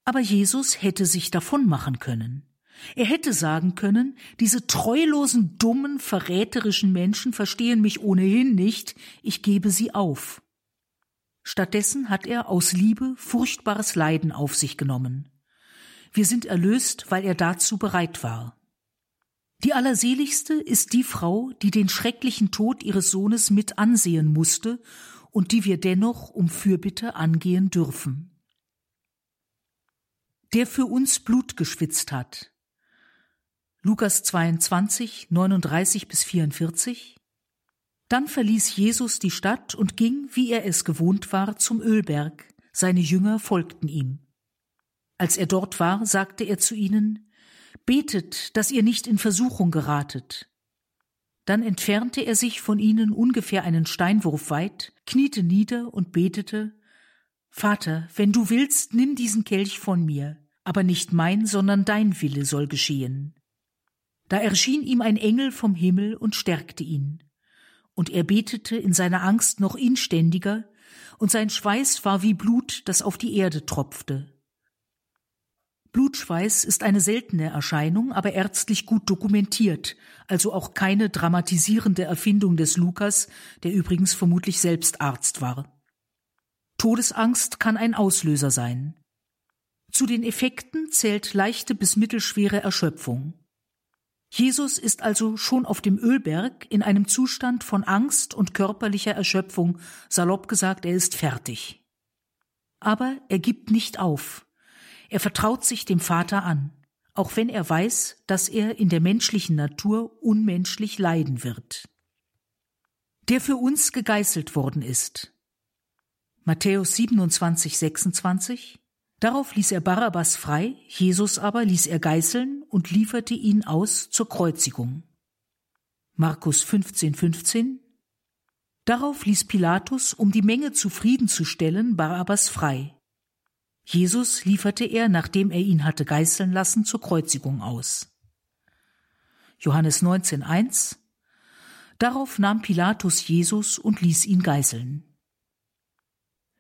Aber Jesus hätte sich davon machen können. Er hätte sagen können, diese treulosen, dummen, verräterischen Menschen verstehen mich ohnehin nicht, ich gebe sie auf. Stattdessen hat er aus Liebe furchtbares Leiden auf sich genommen. Wir sind erlöst, weil er dazu bereit war. Die Allerseligste ist die Frau, die den schrecklichen Tod ihres Sohnes mit ansehen musste und die wir dennoch um Fürbitte angehen dürfen. Der für uns Blut geschwitzt hat. Lukas 22, 39 bis 44. Dann verließ Jesus die Stadt und ging, wie er es gewohnt war, zum Ölberg. Seine Jünger folgten ihm. Als er dort war, sagte er zu ihnen, Betet, dass ihr nicht in Versuchung geratet. Dann entfernte er sich von ihnen ungefähr einen Steinwurf weit, kniete nieder und betete, Vater, wenn du willst, nimm diesen Kelch von mir, aber nicht mein, sondern dein Wille soll geschehen. Da erschien ihm ein Engel vom Himmel und stärkte ihn. Und er betete in seiner Angst noch inständiger, und sein Schweiß war wie Blut, das auf die Erde tropfte. Blutschweiß ist eine seltene Erscheinung, aber ärztlich gut dokumentiert, also auch keine dramatisierende Erfindung des Lukas, der übrigens vermutlich selbst Arzt war. Todesangst kann ein Auslöser sein. Zu den Effekten zählt leichte bis mittelschwere Erschöpfung. Jesus ist also schon auf dem Ölberg in einem Zustand von Angst und körperlicher Erschöpfung, salopp gesagt, er ist fertig. Aber er gibt nicht auf. Er vertraut sich dem Vater an, auch wenn er weiß, dass er in der menschlichen Natur unmenschlich leiden wird. Der für uns gegeißelt worden ist. Matthäus 27, 26 Darauf ließ er Barabbas frei, Jesus aber ließ er geißeln und lieferte ihn aus zur Kreuzigung. Markus 15, 15 Darauf ließ Pilatus, um die Menge zufriedenzustellen, Barabbas frei. Jesus lieferte er, nachdem er ihn hatte geißeln lassen, zur Kreuzigung aus. Johannes 19.1 Darauf nahm Pilatus Jesus und ließ ihn geißeln.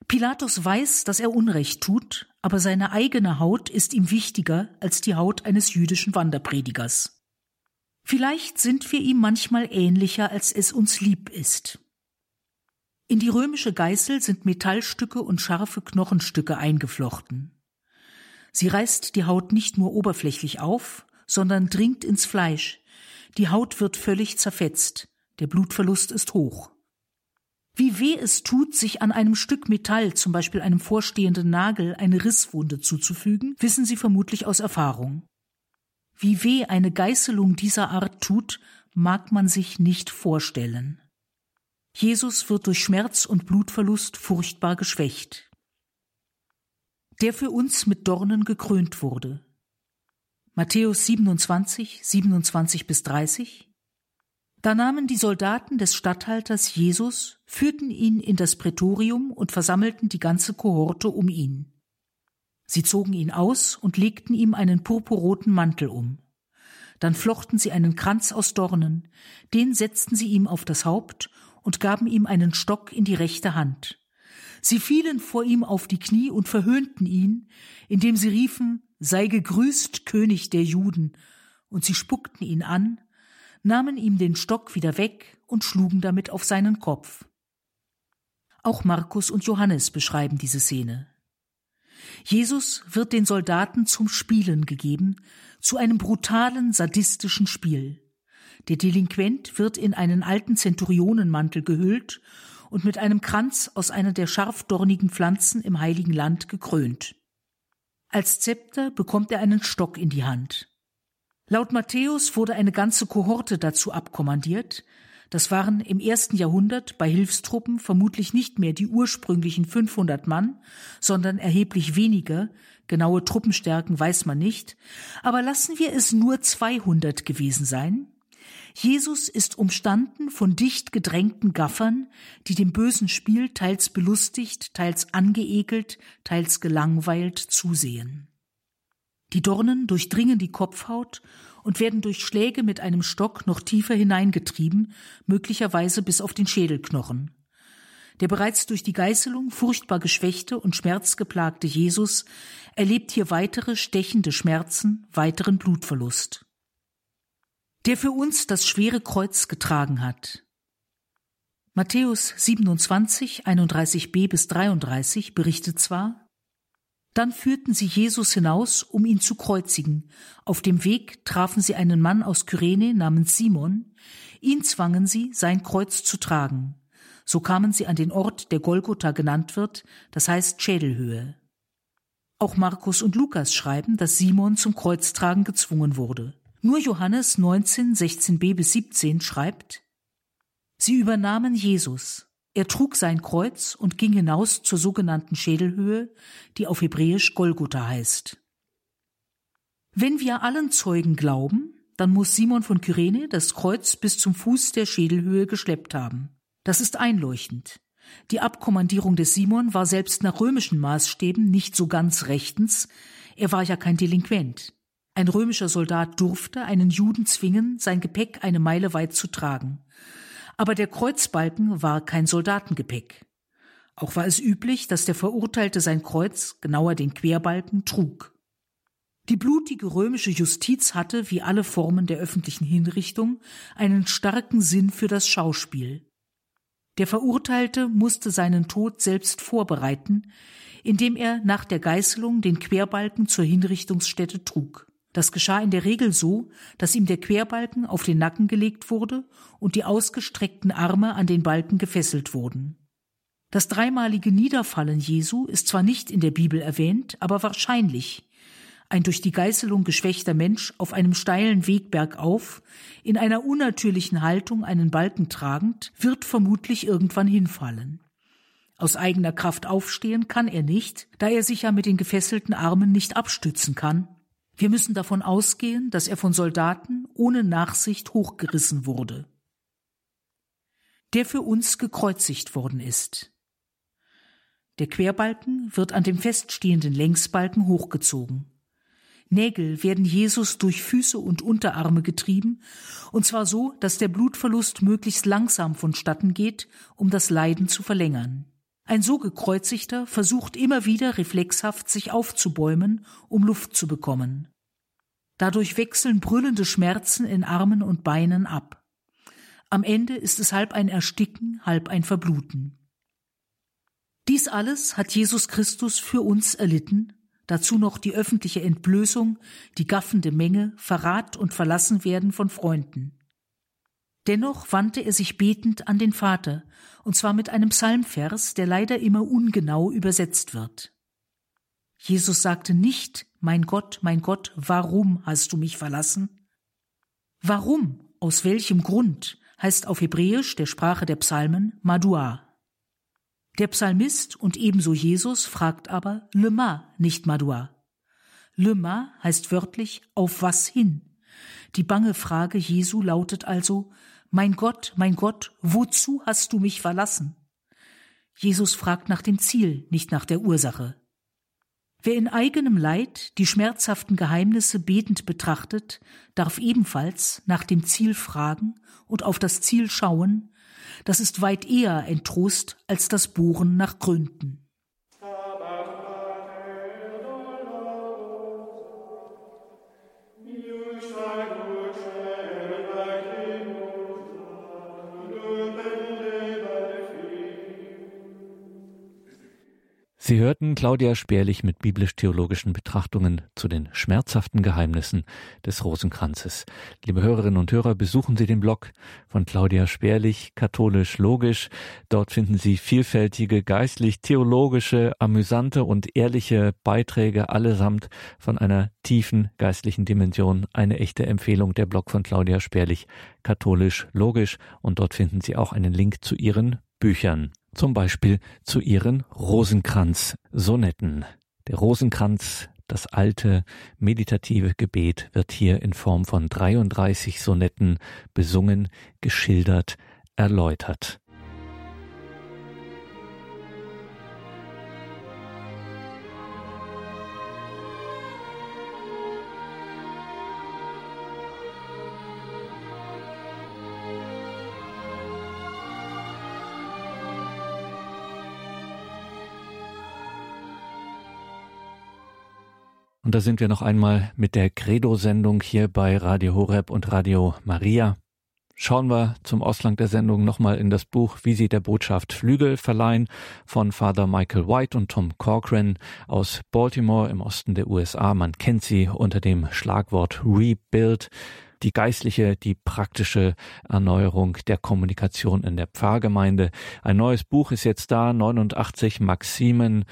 Pilatus weiß, dass er Unrecht tut, aber seine eigene Haut ist ihm wichtiger als die Haut eines jüdischen Wanderpredigers. Vielleicht sind wir ihm manchmal ähnlicher, als es uns lieb ist. In die römische Geißel sind Metallstücke und scharfe Knochenstücke eingeflochten. Sie reißt die Haut nicht nur oberflächlich auf, sondern dringt ins Fleisch. Die Haut wird völlig zerfetzt. Der Blutverlust ist hoch. Wie weh es tut, sich an einem Stück Metall, zum Beispiel einem vorstehenden Nagel, eine Risswunde zuzufügen, wissen Sie vermutlich aus Erfahrung. Wie weh eine Geißelung dieser Art tut, mag man sich nicht vorstellen. Jesus wird durch Schmerz und Blutverlust furchtbar geschwächt. Der für uns mit Dornen gekrönt wurde. Matthäus 27, 27 bis 30. Da nahmen die Soldaten des Statthalters Jesus, führten ihn in das Prätorium und versammelten die ganze Kohorte um ihn. Sie zogen ihn aus und legten ihm einen purpurroten Mantel um. Dann flochten sie einen Kranz aus Dornen, den setzten sie ihm auf das Haupt und gaben ihm einen Stock in die rechte Hand. Sie fielen vor ihm auf die Knie und verhöhnten ihn, indem sie riefen, sei gegrüßt, König der Juden, und sie spuckten ihn an, nahmen ihm den Stock wieder weg und schlugen damit auf seinen Kopf. Auch Markus und Johannes beschreiben diese Szene. Jesus wird den Soldaten zum Spielen gegeben, zu einem brutalen, sadistischen Spiel. Der Delinquent wird in einen alten Zenturionenmantel gehüllt und mit einem Kranz aus einer der scharfdornigen Pflanzen im Heiligen Land gekrönt. Als Zepter bekommt er einen Stock in die Hand. Laut Matthäus wurde eine ganze Kohorte dazu abkommandiert. Das waren im ersten Jahrhundert bei Hilfstruppen vermutlich nicht mehr die ursprünglichen 500 Mann, sondern erheblich weniger. Genaue Truppenstärken weiß man nicht. Aber lassen wir es nur 200 gewesen sein. Jesus ist umstanden von dicht gedrängten Gaffern, die dem bösen Spiel teils belustigt, teils angeekelt, teils gelangweilt zusehen. Die Dornen durchdringen die Kopfhaut und werden durch Schläge mit einem Stock noch tiefer hineingetrieben, möglicherweise bis auf den Schädelknochen. Der bereits durch die Geißelung furchtbar geschwächte und schmerzgeplagte Jesus erlebt hier weitere stechende Schmerzen, weiteren Blutverlust der für uns das schwere Kreuz getragen hat. Matthäus 27, 31b bis 33 berichtet zwar, dann führten sie Jesus hinaus, um ihn zu kreuzigen. Auf dem Weg trafen sie einen Mann aus Kyrene namens Simon. Ihn zwangen sie, sein Kreuz zu tragen. So kamen sie an den Ort, der Golgotha genannt wird, das heißt Schädelhöhe. Auch Markus und Lukas schreiben, dass Simon zum Kreuztragen gezwungen wurde. Nur Johannes 19, 16b bis 17 schreibt, Sie übernahmen Jesus. Er trug sein Kreuz und ging hinaus zur sogenannten Schädelhöhe, die auf Hebräisch Golgotha heißt. Wenn wir allen Zeugen glauben, dann muss Simon von Kyrene das Kreuz bis zum Fuß der Schädelhöhe geschleppt haben. Das ist einleuchtend. Die Abkommandierung des Simon war selbst nach römischen Maßstäben nicht so ganz rechtens, er war ja kein Delinquent. Ein römischer Soldat durfte einen Juden zwingen, sein Gepäck eine Meile weit zu tragen. Aber der Kreuzbalken war kein Soldatengepäck. Auch war es üblich, dass der Verurteilte sein Kreuz, genauer den Querbalken, trug. Die blutige römische Justiz hatte, wie alle Formen der öffentlichen Hinrichtung, einen starken Sinn für das Schauspiel. Der Verurteilte musste seinen Tod selbst vorbereiten, indem er nach der Geißelung den Querbalken zur Hinrichtungsstätte trug. Das geschah in der Regel so, dass ihm der Querbalken auf den Nacken gelegt wurde und die ausgestreckten Arme an den Balken gefesselt wurden. Das dreimalige Niederfallen Jesu ist zwar nicht in der Bibel erwähnt, aber wahrscheinlich. Ein durch die Geißelung geschwächter Mensch auf einem steilen Weg bergauf, in einer unnatürlichen Haltung einen Balken tragend, wird vermutlich irgendwann hinfallen. Aus eigener Kraft aufstehen kann er nicht, da er sich ja mit den gefesselten Armen nicht abstützen kann, wir müssen davon ausgehen, dass er von Soldaten ohne Nachsicht hochgerissen wurde. der für uns gekreuzigt worden ist. Der Querbalken wird an dem feststehenden Längsbalken hochgezogen. Nägel werden Jesus durch Füße und Unterarme getrieben, und zwar so, dass der Blutverlust möglichst langsam vonstatten geht, um das Leiden zu verlängern. Ein so gekreuzigter versucht immer wieder reflexhaft sich aufzubäumen, um Luft zu bekommen. Dadurch wechseln brüllende Schmerzen in Armen und Beinen ab. Am Ende ist es halb ein Ersticken, halb ein Verbluten. Dies alles hat Jesus Christus für uns erlitten dazu noch die öffentliche Entblößung, die gaffende Menge, Verrat und Verlassenwerden von Freunden. Dennoch wandte er sich betend an den Vater, und zwar mit einem Psalmvers, der leider immer ungenau übersetzt wird. Jesus sagte nicht, mein Gott, mein Gott, warum hast du mich verlassen? Warum, aus welchem Grund, heißt auf Hebräisch, der Sprache der Psalmen, Madua. Der Psalmist und ebenso Jesus fragt aber Lema, nicht Madua. Lema heißt wörtlich auf was hin. Die bange Frage Jesu lautet also Mein Gott, mein Gott, wozu hast du mich verlassen? Jesus fragt nach dem Ziel, nicht nach der Ursache. Wer in eigenem Leid die schmerzhaften Geheimnisse betend betrachtet, darf ebenfalls nach dem Ziel fragen und auf das Ziel schauen, das ist weit eher ein Trost als das Bohren nach Gründen. Sie hörten Claudia Spärlich mit biblisch-theologischen Betrachtungen zu den schmerzhaften Geheimnissen des Rosenkranzes. Liebe Hörerinnen und Hörer, besuchen Sie den Blog von Claudia Spärlich, katholisch logisch. Dort finden Sie vielfältige, geistlich-theologische, amüsante und ehrliche Beiträge, allesamt von einer tiefen geistlichen Dimension. Eine echte Empfehlung, der Blog von Claudia Spärlich, katholisch logisch. Und dort finden Sie auch einen Link zu ihren Büchern zum Beispiel zu ihren Rosenkranz-Sonetten. Der Rosenkranz, das alte meditative Gebet, wird hier in Form von 33 Sonetten besungen, geschildert, erläutert. Und da sind wir noch einmal mit der Credo-Sendung hier bei Radio Horeb und Radio Maria. Schauen wir zum Ausgang der Sendung nochmal in das Buch Wie sie der Botschaft Flügel verleihen von Father Michael White und Tom Corcoran aus Baltimore im Osten der USA. Man kennt sie unter dem Schlagwort Rebuild die geistliche, die praktische Erneuerung der Kommunikation in der Pfarrgemeinde. Ein neues Buch ist jetzt da, 89 Maximen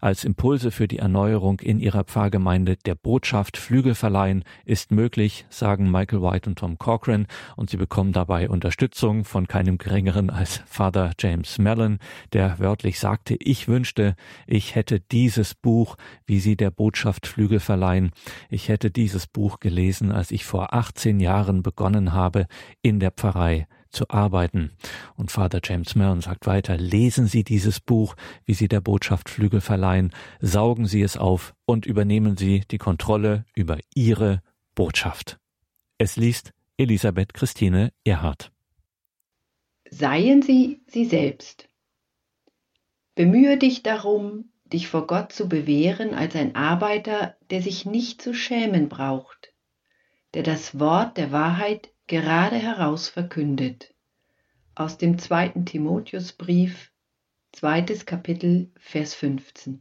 als Impulse für die Erneuerung in ihrer Pfarrgemeinde der Botschaft Flügel verleihen ist möglich, sagen Michael White und Tom Corcoran, und sie bekommen dabei Unterstützung von keinem geringeren als Father James Mellon, der wörtlich sagte, ich wünschte, ich hätte dieses Buch, wie sie der Botschaft Flügel verleihen, ich hätte dieses Buch gelesen, als ich vor 18 Jahren begonnen habe, in der Pfarrei zu arbeiten. Und Vater James Mellon sagt weiter, lesen Sie dieses Buch, wie Sie der Botschaft Flügel verleihen, saugen Sie es auf und übernehmen Sie die Kontrolle über Ihre Botschaft. Es liest Elisabeth Christine Erhardt. Seien Sie Sie selbst. Bemühe dich darum, dich vor Gott zu bewähren als ein Arbeiter, der sich nicht zu schämen braucht, der das Wort der Wahrheit gerade heraus verkündet. Aus dem zweiten Timotheusbrief, zweites Kapitel, Vers 15.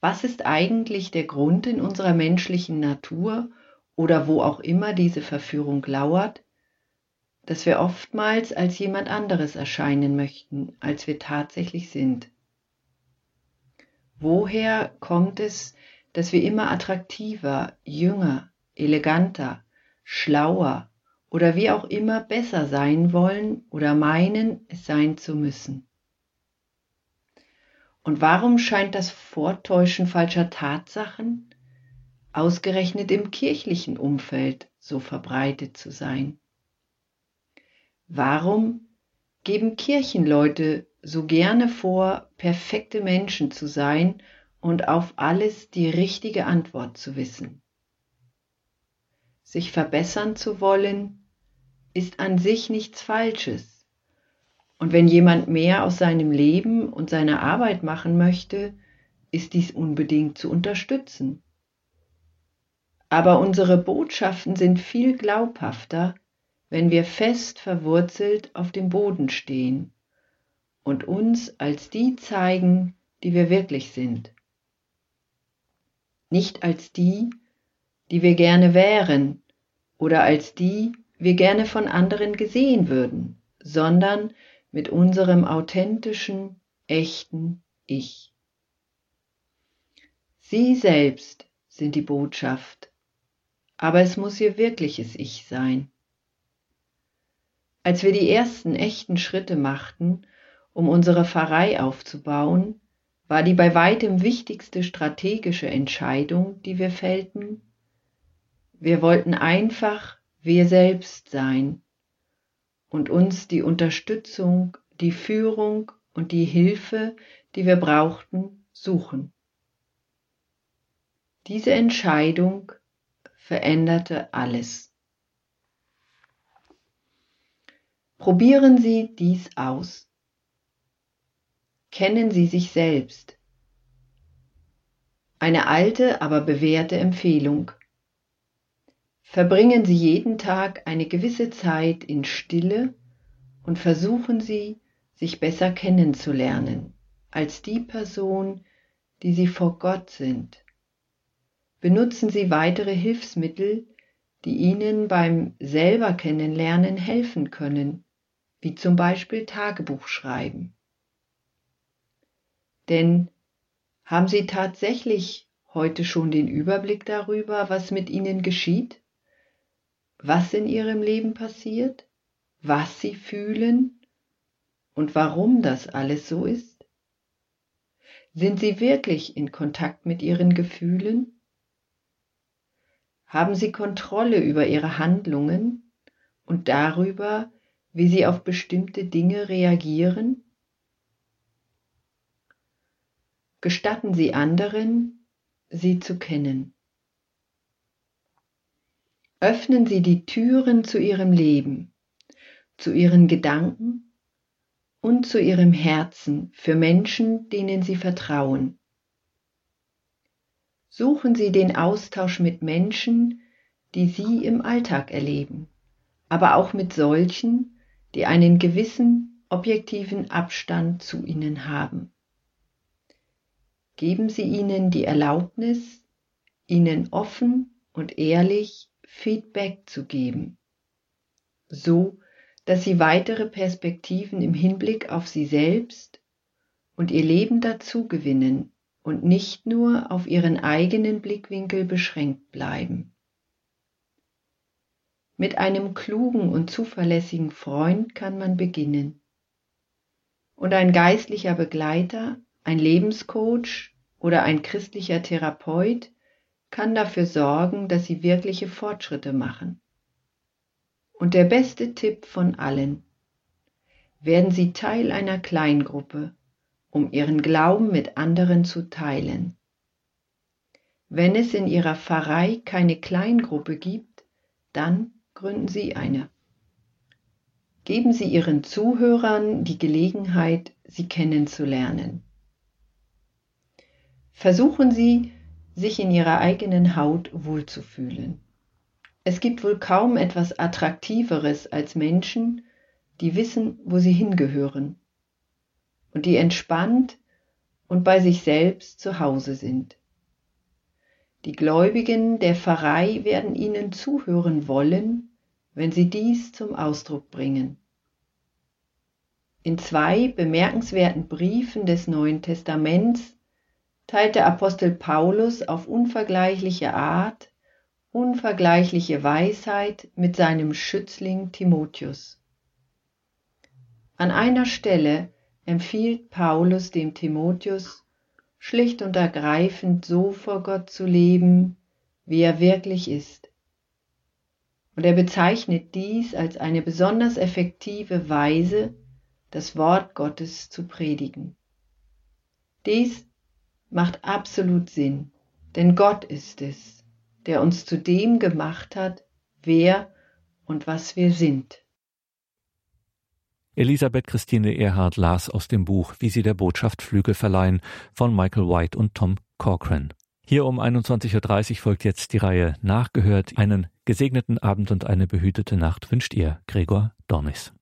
Was ist eigentlich der Grund in unserer menschlichen Natur oder wo auch immer diese Verführung lauert, dass wir oftmals als jemand anderes erscheinen möchten, als wir tatsächlich sind? Woher kommt es, dass wir immer attraktiver, jünger, eleganter, schlauer oder wie auch immer besser sein wollen oder meinen, es sein zu müssen. Und warum scheint das Vortäuschen falscher Tatsachen ausgerechnet im kirchlichen Umfeld so verbreitet zu sein? Warum geben Kirchenleute so gerne vor, perfekte Menschen zu sein und auf alles die richtige Antwort zu wissen? Sich verbessern zu wollen, ist an sich nichts Falsches. Und wenn jemand mehr aus seinem Leben und seiner Arbeit machen möchte, ist dies unbedingt zu unterstützen. Aber unsere Botschaften sind viel glaubhafter, wenn wir fest verwurzelt auf dem Boden stehen und uns als die zeigen, die wir wirklich sind. Nicht als die, die wir gerne wären oder als die wir gerne von anderen gesehen würden, sondern mit unserem authentischen, echten Ich. Sie selbst sind die Botschaft, aber es muss ihr wirkliches Ich sein. Als wir die ersten echten Schritte machten, um unsere Pfarrei aufzubauen, war die bei weitem wichtigste strategische Entscheidung, die wir fällten. Wir wollten einfach wir selbst sein und uns die Unterstützung, die Führung und die Hilfe, die wir brauchten, suchen. Diese Entscheidung veränderte alles. Probieren Sie dies aus. Kennen Sie sich selbst. Eine alte, aber bewährte Empfehlung. Verbringen Sie jeden Tag eine gewisse Zeit in Stille und versuchen Sie, sich besser kennenzulernen als die Person, die Sie vor Gott sind. Benutzen Sie weitere Hilfsmittel, die Ihnen beim selber kennenlernen helfen können wie zum Beispiel Tagebuch schreiben. Denn haben Sie tatsächlich heute schon den Überblick darüber, was mit Ihnen geschieht, was in Ihrem Leben passiert, was Sie fühlen und warum das alles so ist? Sind Sie wirklich in Kontakt mit Ihren Gefühlen? Haben Sie Kontrolle über Ihre Handlungen und darüber, wie sie auf bestimmte Dinge reagieren? Gestatten Sie anderen, sie zu kennen. Öffnen Sie die Türen zu Ihrem Leben, zu Ihren Gedanken und zu Ihrem Herzen für Menschen, denen Sie vertrauen. Suchen Sie den Austausch mit Menschen, die Sie im Alltag erleben, aber auch mit solchen, die einen gewissen objektiven Abstand zu ihnen haben. Geben Sie ihnen die Erlaubnis, ihnen offen und ehrlich Feedback zu geben, so dass sie weitere Perspektiven im Hinblick auf sie selbst und ihr Leben dazu gewinnen und nicht nur auf ihren eigenen Blickwinkel beschränkt bleiben. Mit einem klugen und zuverlässigen Freund kann man beginnen. Und ein geistlicher Begleiter, ein Lebenscoach oder ein christlicher Therapeut kann dafür sorgen, dass sie wirkliche Fortschritte machen. Und der beste Tipp von allen. Werden Sie Teil einer Kleingruppe, um Ihren Glauben mit anderen zu teilen. Wenn es in Ihrer Pfarrei keine Kleingruppe gibt, dann gründen Sie eine. Geben Sie Ihren Zuhörern die Gelegenheit, Sie kennenzulernen. Versuchen Sie, sich in Ihrer eigenen Haut wohlzufühlen. Es gibt wohl kaum etwas Attraktiveres als Menschen, die wissen, wo sie hingehören und die entspannt und bei sich selbst zu Hause sind. Die Gläubigen der Pfarrei werden Ihnen zuhören wollen wenn sie dies zum Ausdruck bringen. In zwei bemerkenswerten Briefen des Neuen Testaments teilt der Apostel Paulus auf unvergleichliche Art unvergleichliche Weisheit mit seinem Schützling Timotheus. An einer Stelle empfiehlt Paulus dem Timotheus, schlicht und ergreifend so vor Gott zu leben, wie er wirklich ist Und er bezeichnet dies als eine besonders effektive Weise, das Wort Gottes zu predigen. Dies macht absolut Sinn, denn Gott ist es, der uns zu dem gemacht hat, wer und was wir sind. Elisabeth Christine Erhard las aus dem Buch Wie sie der Botschaft Flügel verleihen von Michael White und Tom Corcoran. Hier um 21.30 Uhr folgt jetzt die Reihe Nachgehört. Einen gesegneten Abend und eine behütete Nacht wünscht ihr Gregor Dornis.